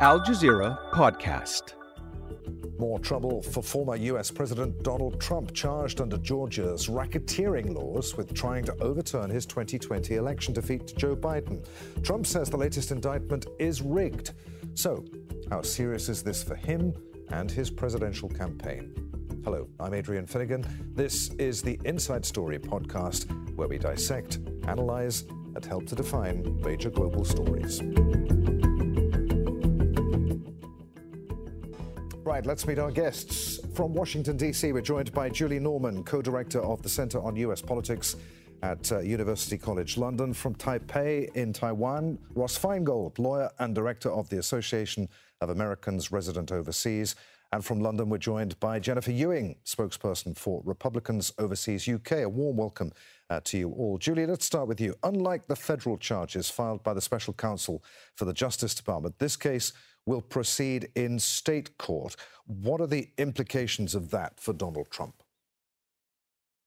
Al Jazeera Podcast. More trouble for former US President Donald Trump, charged under Georgia's racketeering laws with trying to overturn his 2020 election defeat to Joe Biden. Trump says the latest indictment is rigged. So, how serious is this for him and his presidential campaign? Hello, I'm Adrian Finighan. This is the Inside Story podcast, where we dissect, analyze, and help to define major global stories. Right, let's meet our guests. From Washington, D.C., we're joined by Julie Norman, co director of the Center on U.S. Politics at uh, University College London. From Taipei in Taiwan, Ross Feingold, lawyer and director of the Association of Americans Resident Overseas. And from London, we're joined by Jennifer Ewing, spokesperson for Republicans Overseas UK. A warm welcome uh, to you all. Julie, let's start with you. Unlike the federal charges filed by the special counsel for the Justice Department, this case will proceed in state court. What are the implications of that for Donald Trump?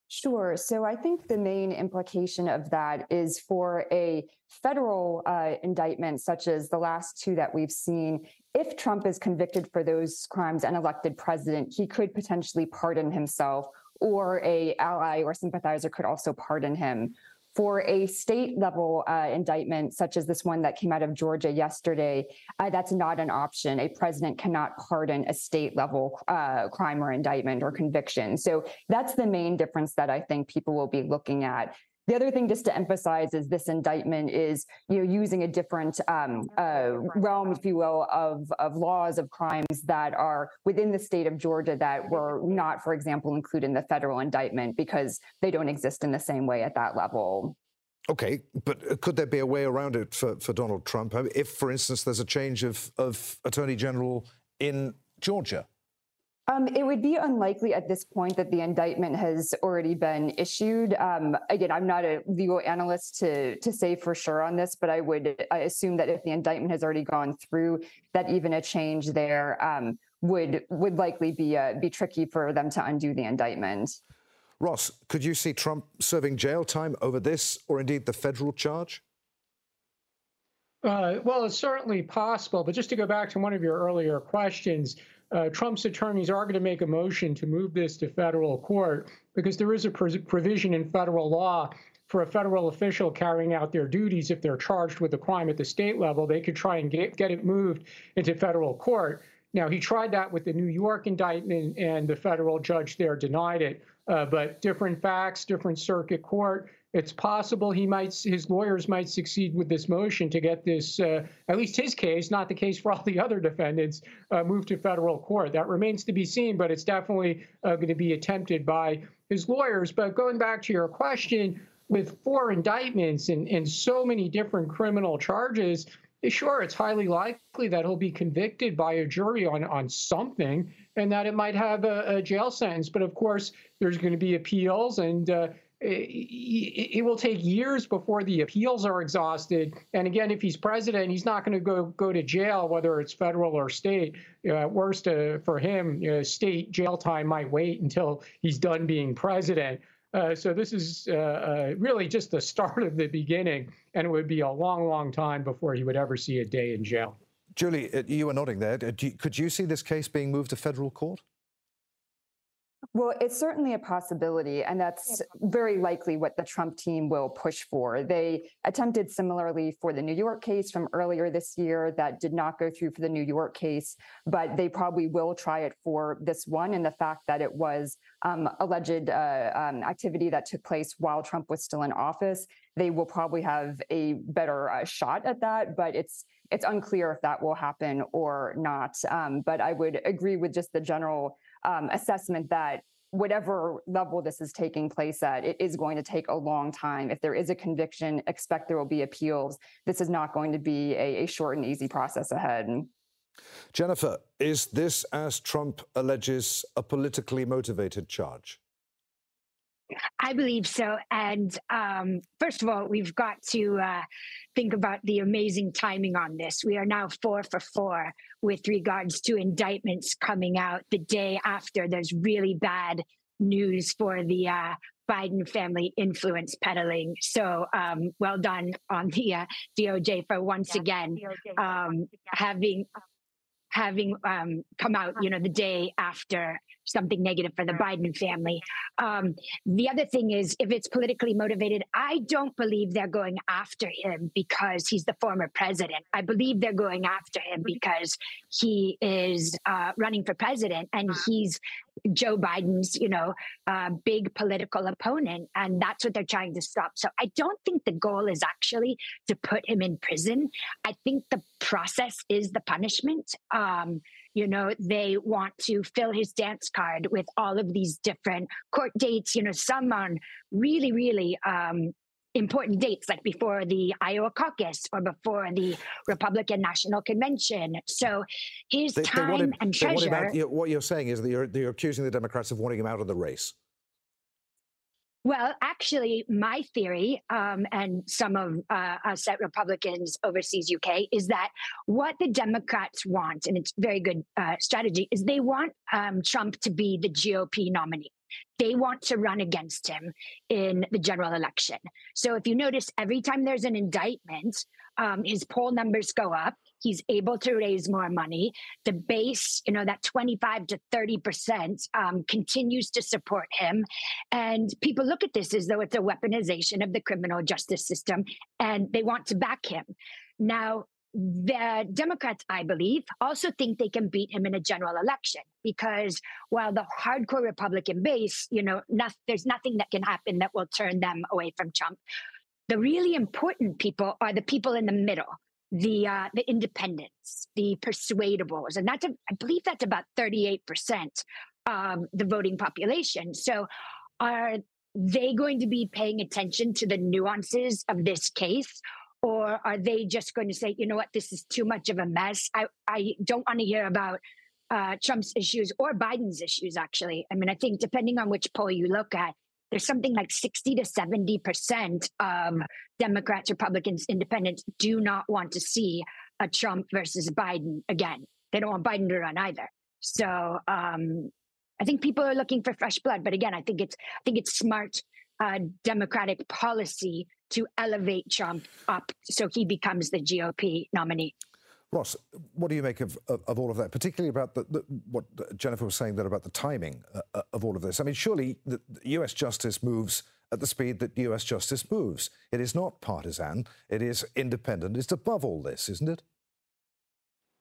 Sure. So I think the main implication of that is for a federal uh, indictment, such as the last two that we've seen, if Trump is convicted for those crimes and elected president, he could potentially pardon himself, or a ally or sympathizer could also pardon him for a state level uh, indictment, such as this one that came out of Georgia yesterday, uh, that's not an option. A president cannot pardon a state level uh, crime or indictment or conviction. So that's the main difference that I think people will be looking at. The other thing, just to emphasize, is this indictment is you know using a different um, uh, realm, if you will, of of laws of crimes that are within the state of Georgia that were not, for example, included in the federal indictment because they don't exist in the same way at that level. Okay, but could there be a way around it for, for Donald Trump? If, for instance, there's a change of, of Attorney General in Georgia? Um, it would be unlikely at this point that the indictment has already been issued. Um, again, I'm not a legal analyst to to say for sure on this, but I would I assume that if the indictment has already gone through, that even a change there um, would would likely be uh, be tricky for them to undo the indictment. Ross, could you see Trump serving jail time over this, or indeed the federal charge? Uh, well, it's certainly possible. But just to go back to one of your earlier questions uh, Trump's attorneys are going to make a motion to move this to federal court because there is a provision in federal law for a federal official carrying out their duties if they're charged with a crime at the state level, they could try and get, get it moved into federal court. Now, he tried that with the New York indictment, and the federal judge there denied it. Uh, but different facts, different circuit court. It's possible he might, his lawyers might succeed with this motion to get this, uh, at least his case, not the case for all the other defendants, uh, moved to federal court. That remains to be seen, but it's definitely uh, going to be attempted by his lawyers. But going back to your question, with four indictments and, and so many different criminal charges, sure, it's highly likely that he'll be convicted by a jury on, on something and that it might have a, a jail sentence. But of course, there's going to be appeals and uh, it, it, will take years before the appeals are exhausted. And again, if he's president, he's not going to go go to jail, whether it's federal or state. Uh, at worst, uh, for him, uh, state jail time might wait until he's done being president. Uh, so this is uh, really just the start of the beginning, and it would be a long, long time before he would ever see a day in jail. Julie, you were nodding there. could you see this case being moved to federal court? Well, it's certainly a possibility, and that's very likely what the Trump team will push for. They attempted similarly for the New York case from earlier this year that did not go through for the New York case, but they probably will try it for this one. And the fact that it was um, alleged uh, um, activity that took place while Trump was still in office, they will probably have a better uh, shot at that. But it's it's unclear if that will happen or not. Um, but I would agree with just the general um, assessment that whatever level this is taking place at, it is going to take a long time. If there is a conviction, expect there will be appeals. This is not going to be a, a short and easy process ahead. Jennifer, is this, as Trump alleges, a politically motivated charge? I believe so. And um, first of all, we've got to uh, think about the amazing timing on this. We are now four for four with regards to indictments coming out the day after there's really bad news for the uh, Biden family influence peddling. So um, well done on the uh, DOJ for once yeah, again um, having having um, come out, you know, the day after something negative for the Biden family. Um, the other thing is, if it's politically motivated, I don't believe they're going after him because he's the former president. I believe they're going after him because he is uh, running for president and he's Joe Biden's, you know, uh, big political opponent, and that's what they're trying to stop. So I don't think the goal is actually to put him in prison. I think the process is the punishment. Um, you know, they want to fill his dance card with all of these different court dates, you know, some on really, really um, important dates like before the Iowa caucus or before the Republican National Convention. So his they, time they wanted, and treasure. About, what you're saying is that you're, you're accusing the Democrats of wanting him out of the race. Well, actually, my theory, um, and some of uh, us at Republicans overseas UK, is that what the Democrats want, and it's very good uh, strategy, is they want um, Trump to be the GOP nominee. They want to run against him in the general election. So if you notice, every time there's an indictment, um, his poll numbers go up he's able to raise more money. The base, you know, that 25 to 30% um, continues to support him. And people look at this as though it's a weaponization of the criminal justice system and they want to back him. Now, the Democrats, I believe, also think they can beat him in a general election because while the hardcore Republican base, you know, not, there's nothing that can happen that will turn them away from Trump. The really important people are the people in the middle the uh, the independents, the persuadables, and that's a, I believe that's about thirty eight percent of the voting population. So, are they going to be paying attention to the nuances of this case? Or are they just going to say, you know what, this is too much of a mess? I, I don't want to hear about uh, Trump's issues or Biden's issues, actually. I mean, I think depending on which poll you look at, there's something like 60 to 70% of Democrats, Republicans, independents do not want to see a Trump versus Biden again. They don't want Biden to run either. So um, I think people are looking for fresh blood. But again, I think it's I think it's smart uh, Democratic policy to elevate Trump up so he becomes the GOP nominee. Ross, what do you make of, of, of all of that, particularly about the, the, what Jennifer was saying there about the timing uh, uh of all of this? I mean, surely the, the US justice moves at the speed that US justice moves. It is not partisan, it is independent. It's above all this, isn't it?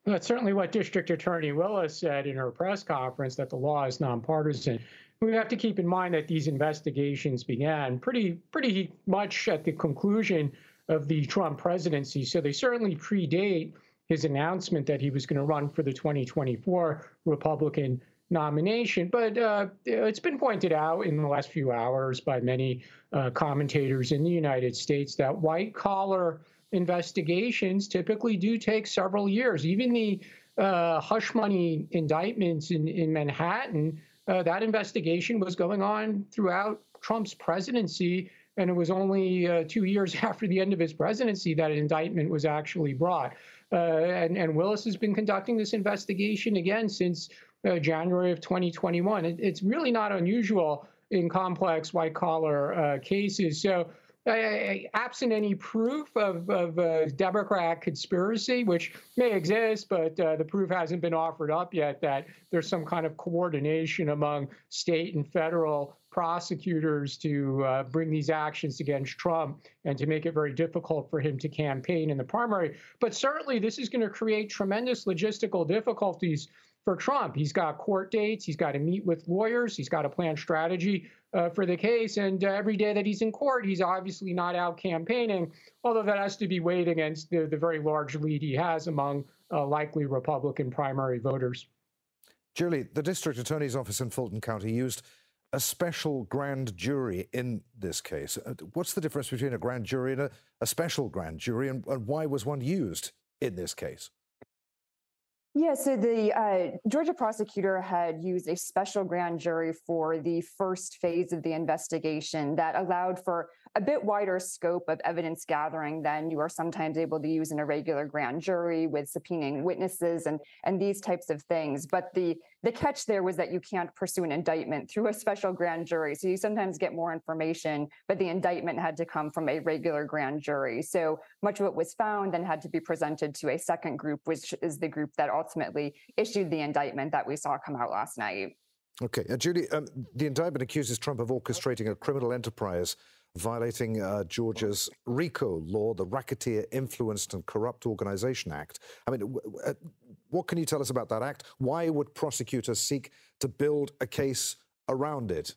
That's certainly what District Attorney Willis said in her press conference that the law is nonpartisan. We have to keep in mind that these investigations began pretty pretty much at the conclusion of the Trump presidency, so they certainly predate his announcement that he was going to run for the 2024 Republican nomination. But uh, it's been pointed out in the last few hours by many uh, commentators in the United States that white collar investigations typically do take several years. Even the uh, hush money indictments in, in Manhattan, uh, that investigation was going on throughout Trump's presidency. And it was only uh, two years after the end of his presidency that an indictment was actually brought. Uh, and, and, Willis has been conducting this investigation again since uh, January of 2021. It, it's really not unusual in complex white collar uh, cases. So, absent any proof of, of a Democrat conspiracy, which may exist, but uh, the proof hasn't been offered up yet that there's some kind of coordination among state and federal prosecutors to uh, bring these actions against Trump and to make it very difficult for him to campaign in the primary. But certainly, this is going to create tremendous logistical difficulties for Trump. He's got court dates, he's got to meet with lawyers, he's got to plan strategy uh, for the case. And uh, every day that he's in court, he's obviously not out campaigning, although that has to be weighed against the, the very large lead he has among uh, likely Republican primary voters. Julie, the district attorney's office in Fulton County used a special grand jury in this case. Uh, what's the difference between a grand jury and a, a special grand jury, and, and, why was one used in this case? Yeah, so the uh, Georgia prosecutor had used a special grand jury for the first phase of the investigation that allowed for a bit wider scope of evidence gathering than you are sometimes able to use in a regular grand jury with subpoenaing witnesses and, and these types of things. But the, the catch there was that you can't pursue an indictment through a special grand jury. So you sometimes get more information, but the indictment had to come from a regular grand jury. So much of what was found then had to be presented to a second group, which is the group that ultimately issued the indictment that we saw come out last night. Okay, uh, Julie, um, the indictment accuses Trump of orchestrating a criminal enterprise violating uh, Georgia's RICO law, the Racketeer Influenced and Corrupt Organization Act. I mean, uh, what can you tell us about that act? Why would prosecutors seek to build a case around it?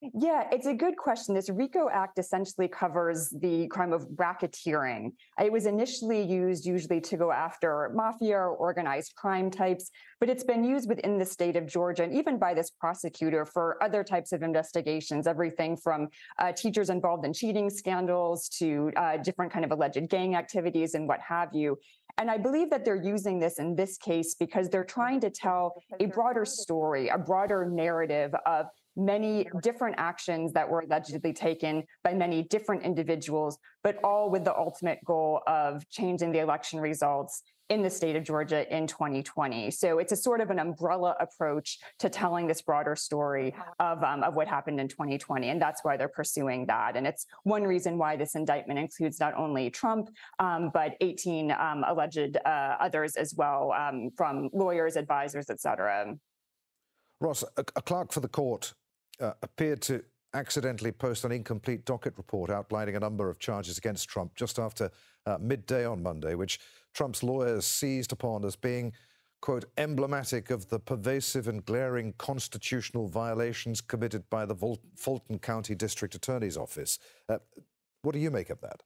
Yeah, it's a good question. This RICO Act essentially covers the crime of racketeering. It was initially used usually to go after mafia or organized crime types, but it's been used within the state of Georgia and even by this prosecutor for other types of investigations, everything from uh, teachers involved in cheating scandals to uh, different kind of alleged gang activities and what have you. And I believe that they're using this in this case because they're trying to tell a broader story, a broader narrative of many different actions that were allegedly taken by many different individuals, but all with the ultimate goal of changing the election results in the state of Georgia in 2020. So it's a sort of an umbrella approach to telling this broader story of, um, of what happened in 2020. And that's why they're pursuing that. And it's one reason why this indictment includes not only Trump, um, but 18 um, alleged uh, others as well um, from lawyers, advisors, et cetera. Ross, a, a clerk for the court uh, appeared to accidentally post an incomplete docket report outlining a number of charges against Trump just after uh, midday on Monday, which Trump's lawyers seized upon as being, quote, emblematic of the pervasive and glaring constitutional violations committed by the Vol- Fulton County District Attorney's Office. Uh, what do you make of that?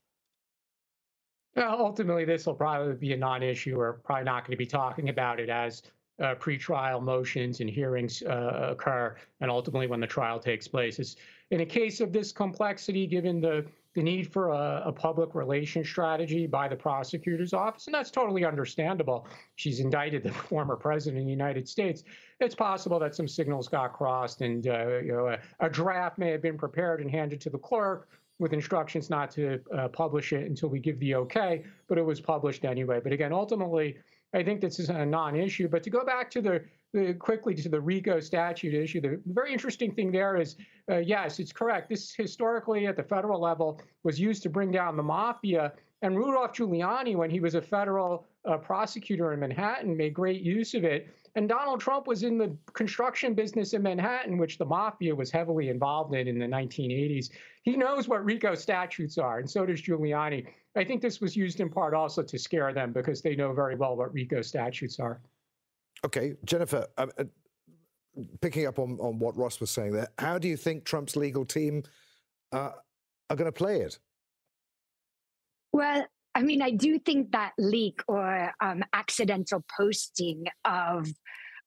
Well, ultimately, this will probably be a non issue. We're probably not going to be talking about it as uh, pretrial motions and hearings uh, occur, and ultimately when the trial takes place. It's, in a case of this complexity, given the, the need for a, a, public relations strategy by the prosecutor's office, and that's totally understandable. She's indicted the former president of the United States. It's possible that some signals got crossed, and uh, you know, a, a, draft may have been prepared and handed to the clerk with instructions not to uh, publish it until we give the okay, but it was published anyway. But again, ultimately, I think this is a non-issue. But to go back to the, the quickly to the RICO statute issue, the very interesting thing there is, uh, yes, it's correct. This historically at the federal level was used to bring down the mafia. And Rudolph Giuliani, when he was a federal uh, prosecutor in Manhattan, made great use of it. And Donald Trump was in the construction business in Manhattan, which the mafia was heavily involved in in the 1980s. He knows what RICO statutes are, and so does Giuliani. I think this was used in part also to scare them because they know very well what RICO statutes are. Okay, Jennifer, uh, uh, picking up on, on what Ross was saying there, how do you think Trump's legal team uh, are going to play it? Well, I mean, I do think that leak or um, accidental posting of,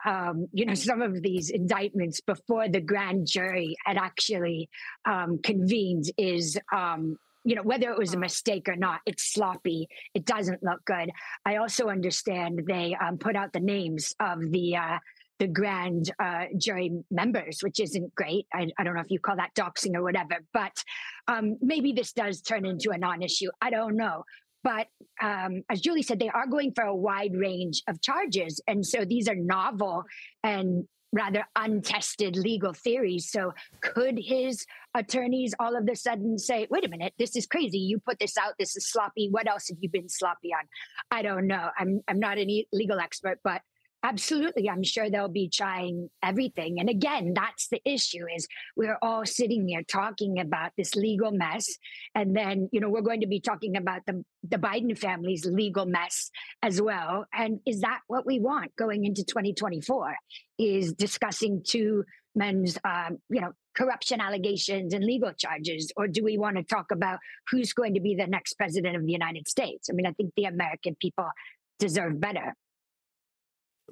um, you know, some of these indictments before the grand jury had actually um, convened is, um, you know, whether it was a mistake or not, it's sloppy. It doesn't look good. I also understand they um, put out the names of the uh, the grand uh, jury members, which isn't great. I, I, don't know if you call that doxing or whatever, but um, maybe this does turn into a non issue. I don't know. But um, as Julie said, they are going for a wide range of charges. And so these are novel and rather untested legal theories. So could his attorneys all of a sudden say, wait a minute, this is crazy. You put this out. This is sloppy. What else have you been sloppy on? I don't know. I'm, I'm not a legal expert, but Absolutely. I'm sure they'll be trying everything. And again, that's the issue is we're all sitting here talking about this legal mess. And then, you know, we're going to be talking about the, the Biden family's legal mess as well. And is that what we want going into 2024 is discussing two men's, um, you know, corruption allegations and legal charges? Or do we want to talk about who's going to be the next president of the United States? I mean, I think the American people deserve better.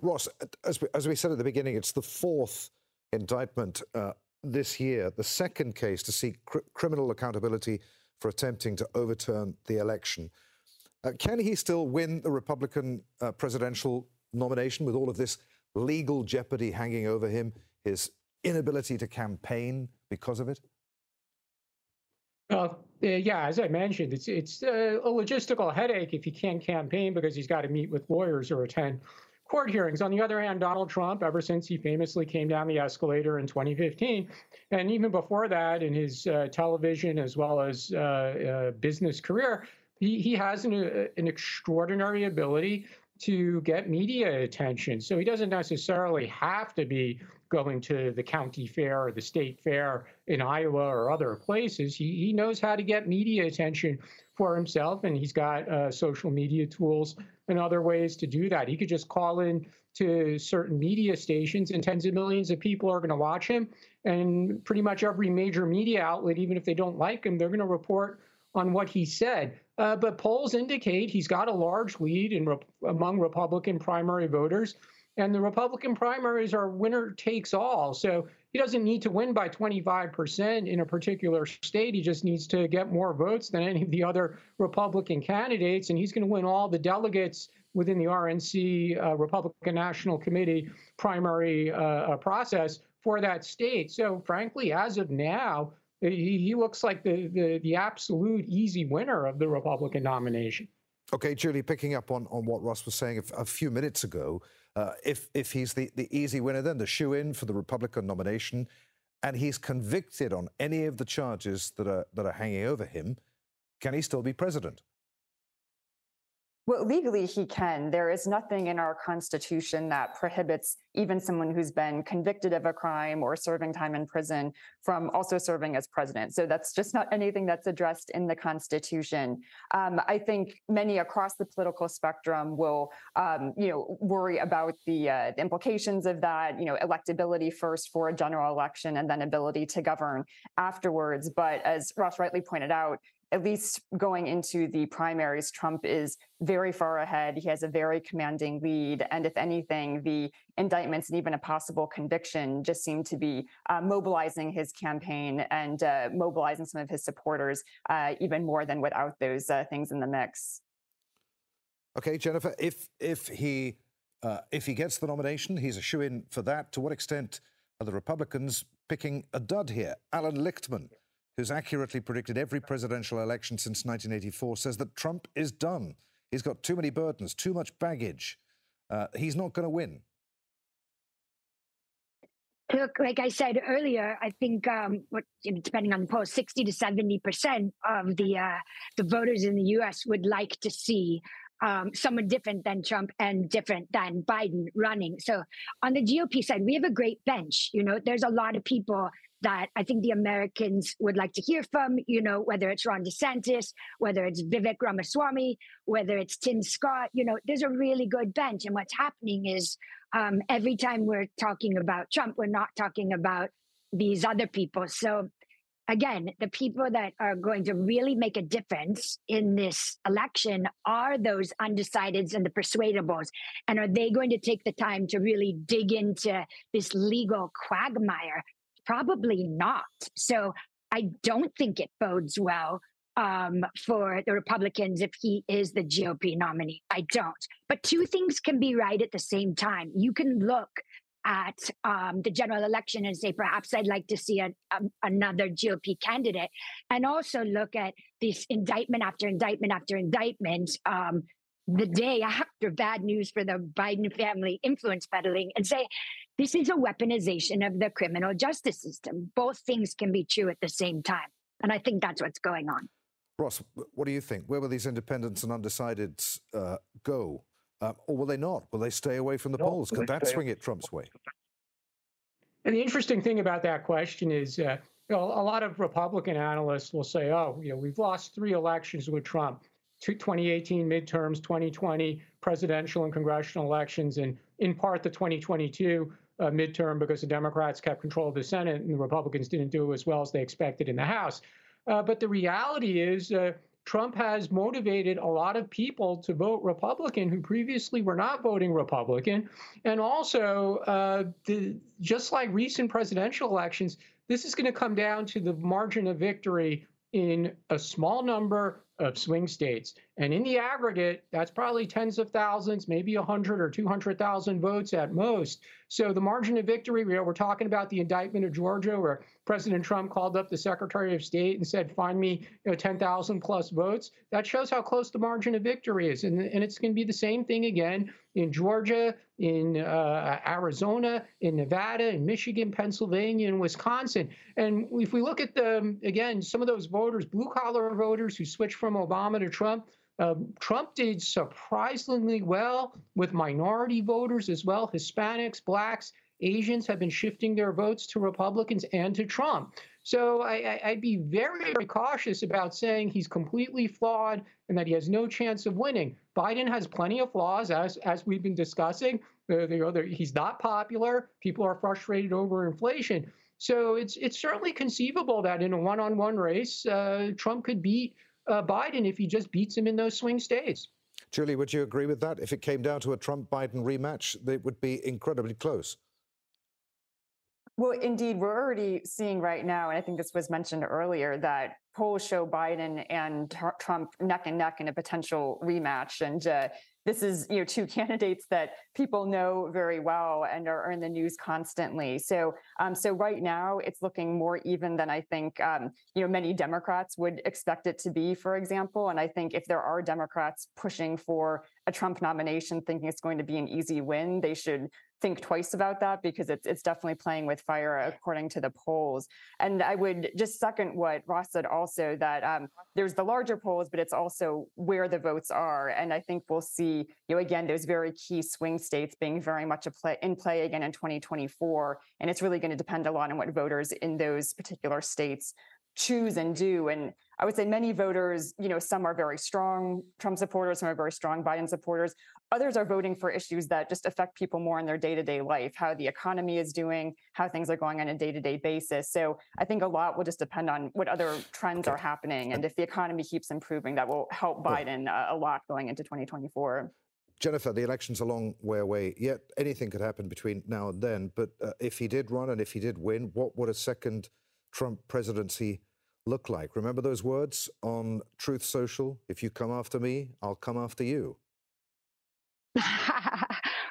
Ross, as we, as we said at the beginning, it's the fourth indictment uh, this year, the second case to seek cr- criminal accountability for attempting to overturn the election. Uh, can he still win the Republican uh, presidential nomination with all of this legal jeopardy hanging over him, his inability to campaign because of it? Well, uh, yeah, as I mentioned, it's it's uh, a logistical headache if he can't campaign because he's got to meet with lawyers or attend court hearings. On the other hand, Donald Trump, ever since he famously came down the escalator in 2015, and even before that, in his uh, television as well as uh, uh, business career, he, he has an, uh, an extraordinary ability to get media attention. So he doesn't necessarily have to be going to the county fair or the state fair in Iowa or other places. He, he knows how to get media attention for himself, and he's got uh, social media tools and other ways to do that. He could just call in to certain media stations, and tens of millions of people are going to watch him. And pretty much every major media outlet, even if they don't like him, they're going to report on what he said. Uh, but polls indicate he's got a large lead in re- among Republican primary voters. And the Republican primaries are winner takes all. So he doesn't need to win by 25% in a particular state. He just needs to get more votes than any of the other Republican candidates. And he's going to win all the delegates within the RNC uh, Republican National Committee primary uh, uh, process for that state. So, frankly, as of now, he, looks like the, the, the absolute easy winner of the Republican nomination. Okay, Julie, picking up on, on what Ross was saying a, a few minutes ago, uh, if, if he's the, the easy winner, then the shoe in for the Republican nomination, and he's convicted on any of the charges that are, that are hanging over him, can he still be president? Well, legally, he can. There is nothing in our Constitution that prohibits even someone who's been convicted of a crime or serving time in prison from also serving as president. So that's just not anything that's addressed in the Constitution. Um, I think many across the political spectrum will, um, you know, worry about the, uh, the implications of that. You know, electability first for a general election, and then ability to govern afterwards. But as Ross rightly pointed out, at least going into the primaries, Trump is very far ahead. He has a very commanding lead. And if anything, the indictments and even a possible conviction just seem to be uh, mobilizing his campaign and uh, mobilizing some of his supporters uh, even more than without those uh, things in the mix. Okay, Jennifer, if, if, he, uh, if he gets the nomination, he's a shoe in for that. To what extent are the Republicans picking a dud here? Alan Lichtman who's accurately predicted every presidential election since 1984, says that Trump is done. He's got too many burdens, too much baggage. Uh, he's not going to win. Look, like I said earlier, I think um, what, depending on the poll, sixty to seventy percent of the uh, the voters in the U.S. would like to see um, someone different than Trump and different than Biden running. So on the GOP side, we have a great bench. You know, there's a lot of people that I think the Americans would like to hear from, you know, whether it's Ron DeSantis, whether it's Vivek Ramaswamy, whether it's Tim Scott, you know, there's a really good bench. And what's happening is um, every time we're talking about Trump, we're not talking about these other people. So again, the people that are going to really make a difference in this election are those undecideds and the persuadables. And are they going to take the time to really dig into this legal quagmire Probably not. So I don't think it bodes well um, for the Republicans if he is the GOP nominee. I don't. But two things can be right at the same time. You can look at um, the general election and say, perhaps I'd like to see a, a, another GOP candidate, and also look at this indictment after indictment after indictment. Um, the day after bad news for the Biden family influence peddling and say, this is a weaponization of the criminal justice system. Both things can be true at the same time. And I think that's what's going on. Ross, what do you think? Where will these independents and undecideds uh, go? Um, or will they not? Will they stay away from the no, polls? Could that swing it Trump's way? And the interesting thing about that question is, uh, you know, a lot of Republican analysts will say, "Oh, you know, we've lost three elections with Trump: 2018 midterms, 2020 presidential and congressional elections, and in part the 2022 uh, midterm because the Democrats kept control of the Senate and the Republicans didn't do as well as they expected in the House. Uh, but the reality is, uh, Trump has motivated a lot of people to vote Republican who previously were not voting Republican. And also, uh, the, just like recent presidential elections, this is going to come down to the margin of victory in a small number of swing states. And in the aggregate, that's probably tens of thousands, maybe 100 or 200,000 votes at most. So the margin of victory, we're talking about the indictment of Georgia, where President Trump called up the Secretary of State and said, "Find me, you know, 10,000 plus votes." That shows how close the margin of victory is, and and it's going to be the same thing again in Georgia, in uh, Arizona, in Nevada, in Michigan, Pennsylvania, and Wisconsin. And if we look at the again, some of those voters, blue collar voters who switched from Obama to Trump. Uh, Trump did surprisingly well with minority voters as well, Hispanics, blacks, Asians have been shifting their votes to Republicans and to Trump. So I, would be very, very cautious about saying he's completely flawed and that he has no chance of winning. Biden has plenty of flaws, as as we've been discussing. Uh, know, he's not popular. People are frustrated over inflation. So it's it's certainly conceivable that in a one-on-one race, uh, Trump could beat uh, Biden if he just beats him in those swing states. Julie, would you agree with that? If it came down to a Trump-Biden rematch, it would be incredibly close. Well, indeed, we're already seeing right now, and I think this was mentioned earlier, that polls show Biden and Trump neck and neck in a potential rematch. And uh, this is you know two candidates that people know very well and are, in the news constantly. So um, so right now it's looking more even than I think um, you know many Democrats would expect it to be, for example. And I think if there are Democrats pushing for a Trump nomination, thinking it's going to be an easy win, they should think twice about that because it's it's definitely playing with fire according to the polls. And I would just second what Ross said also that um, there's the larger polls, but it's also where the votes are. And I think we'll see, you know, again those very key swing states being very much a play in play again in 2024. And it's really going to depend a lot on what voters in those particular states choose and do. And I would say many voters, you know, some are very strong Trump supporters, some are very strong Biden supporters. Others are voting for issues that just affect people more in their day to day life, how the economy is doing, how things are going on a day to day basis. So I think a lot will just depend on what other trends are happening. And if the economy keeps improving, that will help Biden uh, a lot going into 2024. Jennifer, the election's a long way away, yet anything could happen between now and then. But uh, if he did run and if he did win, what would a second Trump presidency look like? Remember those words on Truth Social? If you come after me, I'll come after you.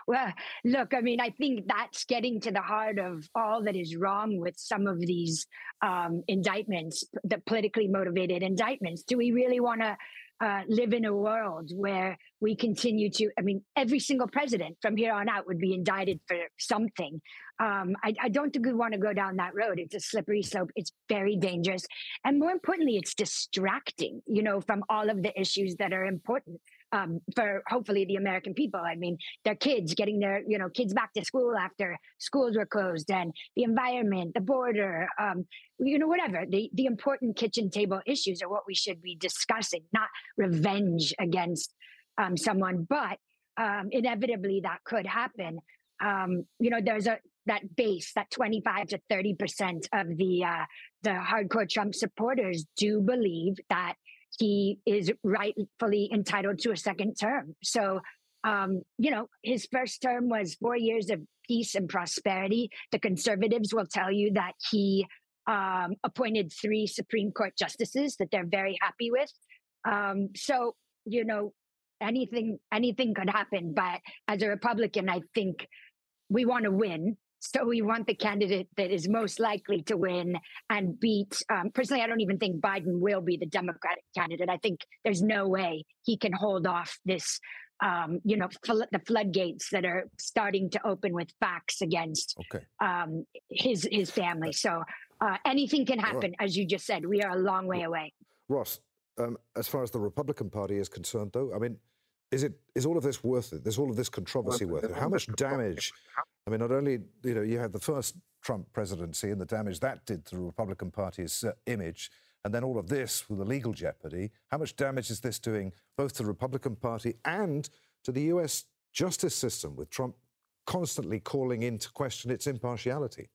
well, look, I mean, I think that's getting to the heart of all that is wrong with some of these um, indictments, the politically motivated indictments. Do we really want to uh, live in a world where we continue to, I mean, every single president from here on out would be indicted for something. Um, I, I, don't think we want to go down that road. It's a slippery slope. It's very dangerous. And more importantly, it's distracting, you know, from all of the issues that are important um, for hopefully the American people. I mean, their kids getting their you know kids back to school after schools were closed, and the environment, the border, um, you know, whatever the the important kitchen table issues are what we should be discussing, not revenge against um, someone, but um, inevitably that could happen. Um, you know, there's a that base, that 25 to 30 percent of the uh, the hardcore Trump supporters do believe that he is rightfully entitled to a second term. So, um, you know, his first term was four years of peace and prosperity. The conservatives will tell you that he um, appointed three Supreme Court justices that they're very happy with. Um, so, you know, anything anything could happen. But as a Republican, I think we want to win. So we want the candidate that is most likely to win and beat. Um, personally, I don't even think Biden will be the Democratic candidate. I think there's no way he can hold off this, um, you know, fl- the floodgates that are starting to open with facts against okay. um, his his family. So uh, anything can happen, right. as you just said. We are a long way away. Ross, um, as far as the Republican Party is concerned, though, I mean, is it is all of this worth it? Is all of this controversy worth it? How much damage I mean, not only you know you had the first Trump presidency and the damage that did to the Republican Party's uh, image, and then all of this with the legal jeopardy. How much damage is this doing both to the Republican Party and to the U.S. justice system, with Trump constantly calling into question its impartiality?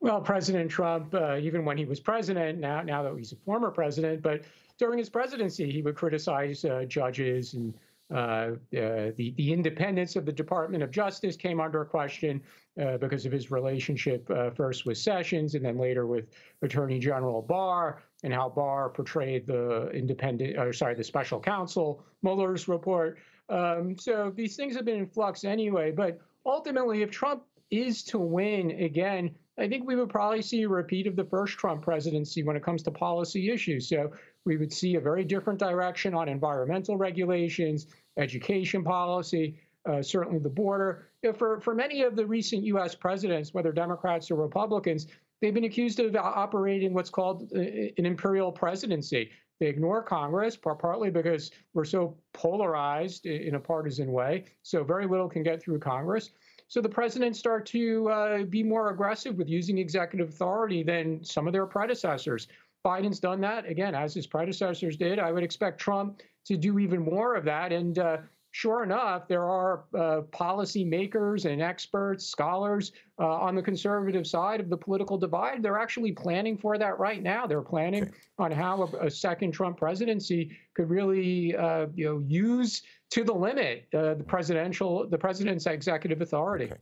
Well, President Trump, uh, even when he was president, now now that he's a former president, but during his presidency, he would criticize uh, judges and Uh, the, the independence of the Department of Justice came under question uh, because of his relationship uh, first with Sessions and then later with Attorney General Barr and how Barr portrayed the independent, or sorry, the special counsel Mueller's report. Um, so these things have been in flux anyway. But ultimately, if Trump is to win again, I think we would probably see a repeat of the first Trump presidency when it comes to policy issues. So we would see a very different direction on environmental regulations, education policy, uh, certainly the border. For, for many of the recent U.S. presidents, whether Democrats or Republicans, they've been accused of operating what's called uh, an imperial presidency. They ignore Congress, partly because we're so polarized in a partisan way, so very little can get through Congress. So the presidents start to uh, be more aggressive with using executive authority than some of their predecessors. Biden's done that again, as his predecessors did. I would expect Trump to do even more of that. And uh, sure enough, there are uh, policymakers and experts, scholars uh, on the conservative side of the political divide. They're actually planning for that right now. They're planning okay. on how a, a, second Trump presidency could really, uh, you know, use to the limit uh, the presidential, the president's executive authority. Okay.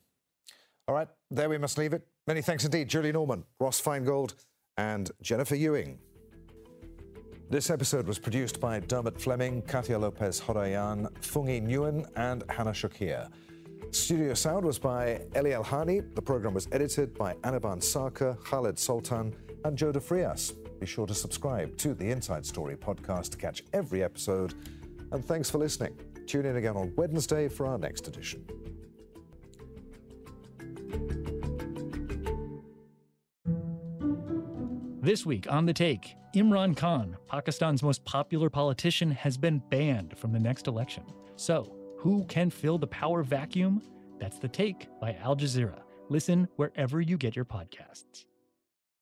All right, there we must leave it. Many thanks indeed, Julie Norman, Ross Feingold, and Jennifer Ewing. This episode was produced by Dermot Fleming, Katia Lopez Horayan, Fungi Nguyen, and Hannah Shakir. Studio sound was by Eli Alhani. The program was edited by Anirban Sarkar, Khaled Sultan, and Joe DeFrias. Be sure to subscribe to the Inside Story podcast to catch every episode. And thanks for listening. Tune in again on Wednesday for our next edition. This week on The Take, Imran Khan, Pakistan's most popular politician, has been banned from the next election. So, who can fill the power vacuum? That's The Take by Al Jazeera. Listen wherever you get your podcasts.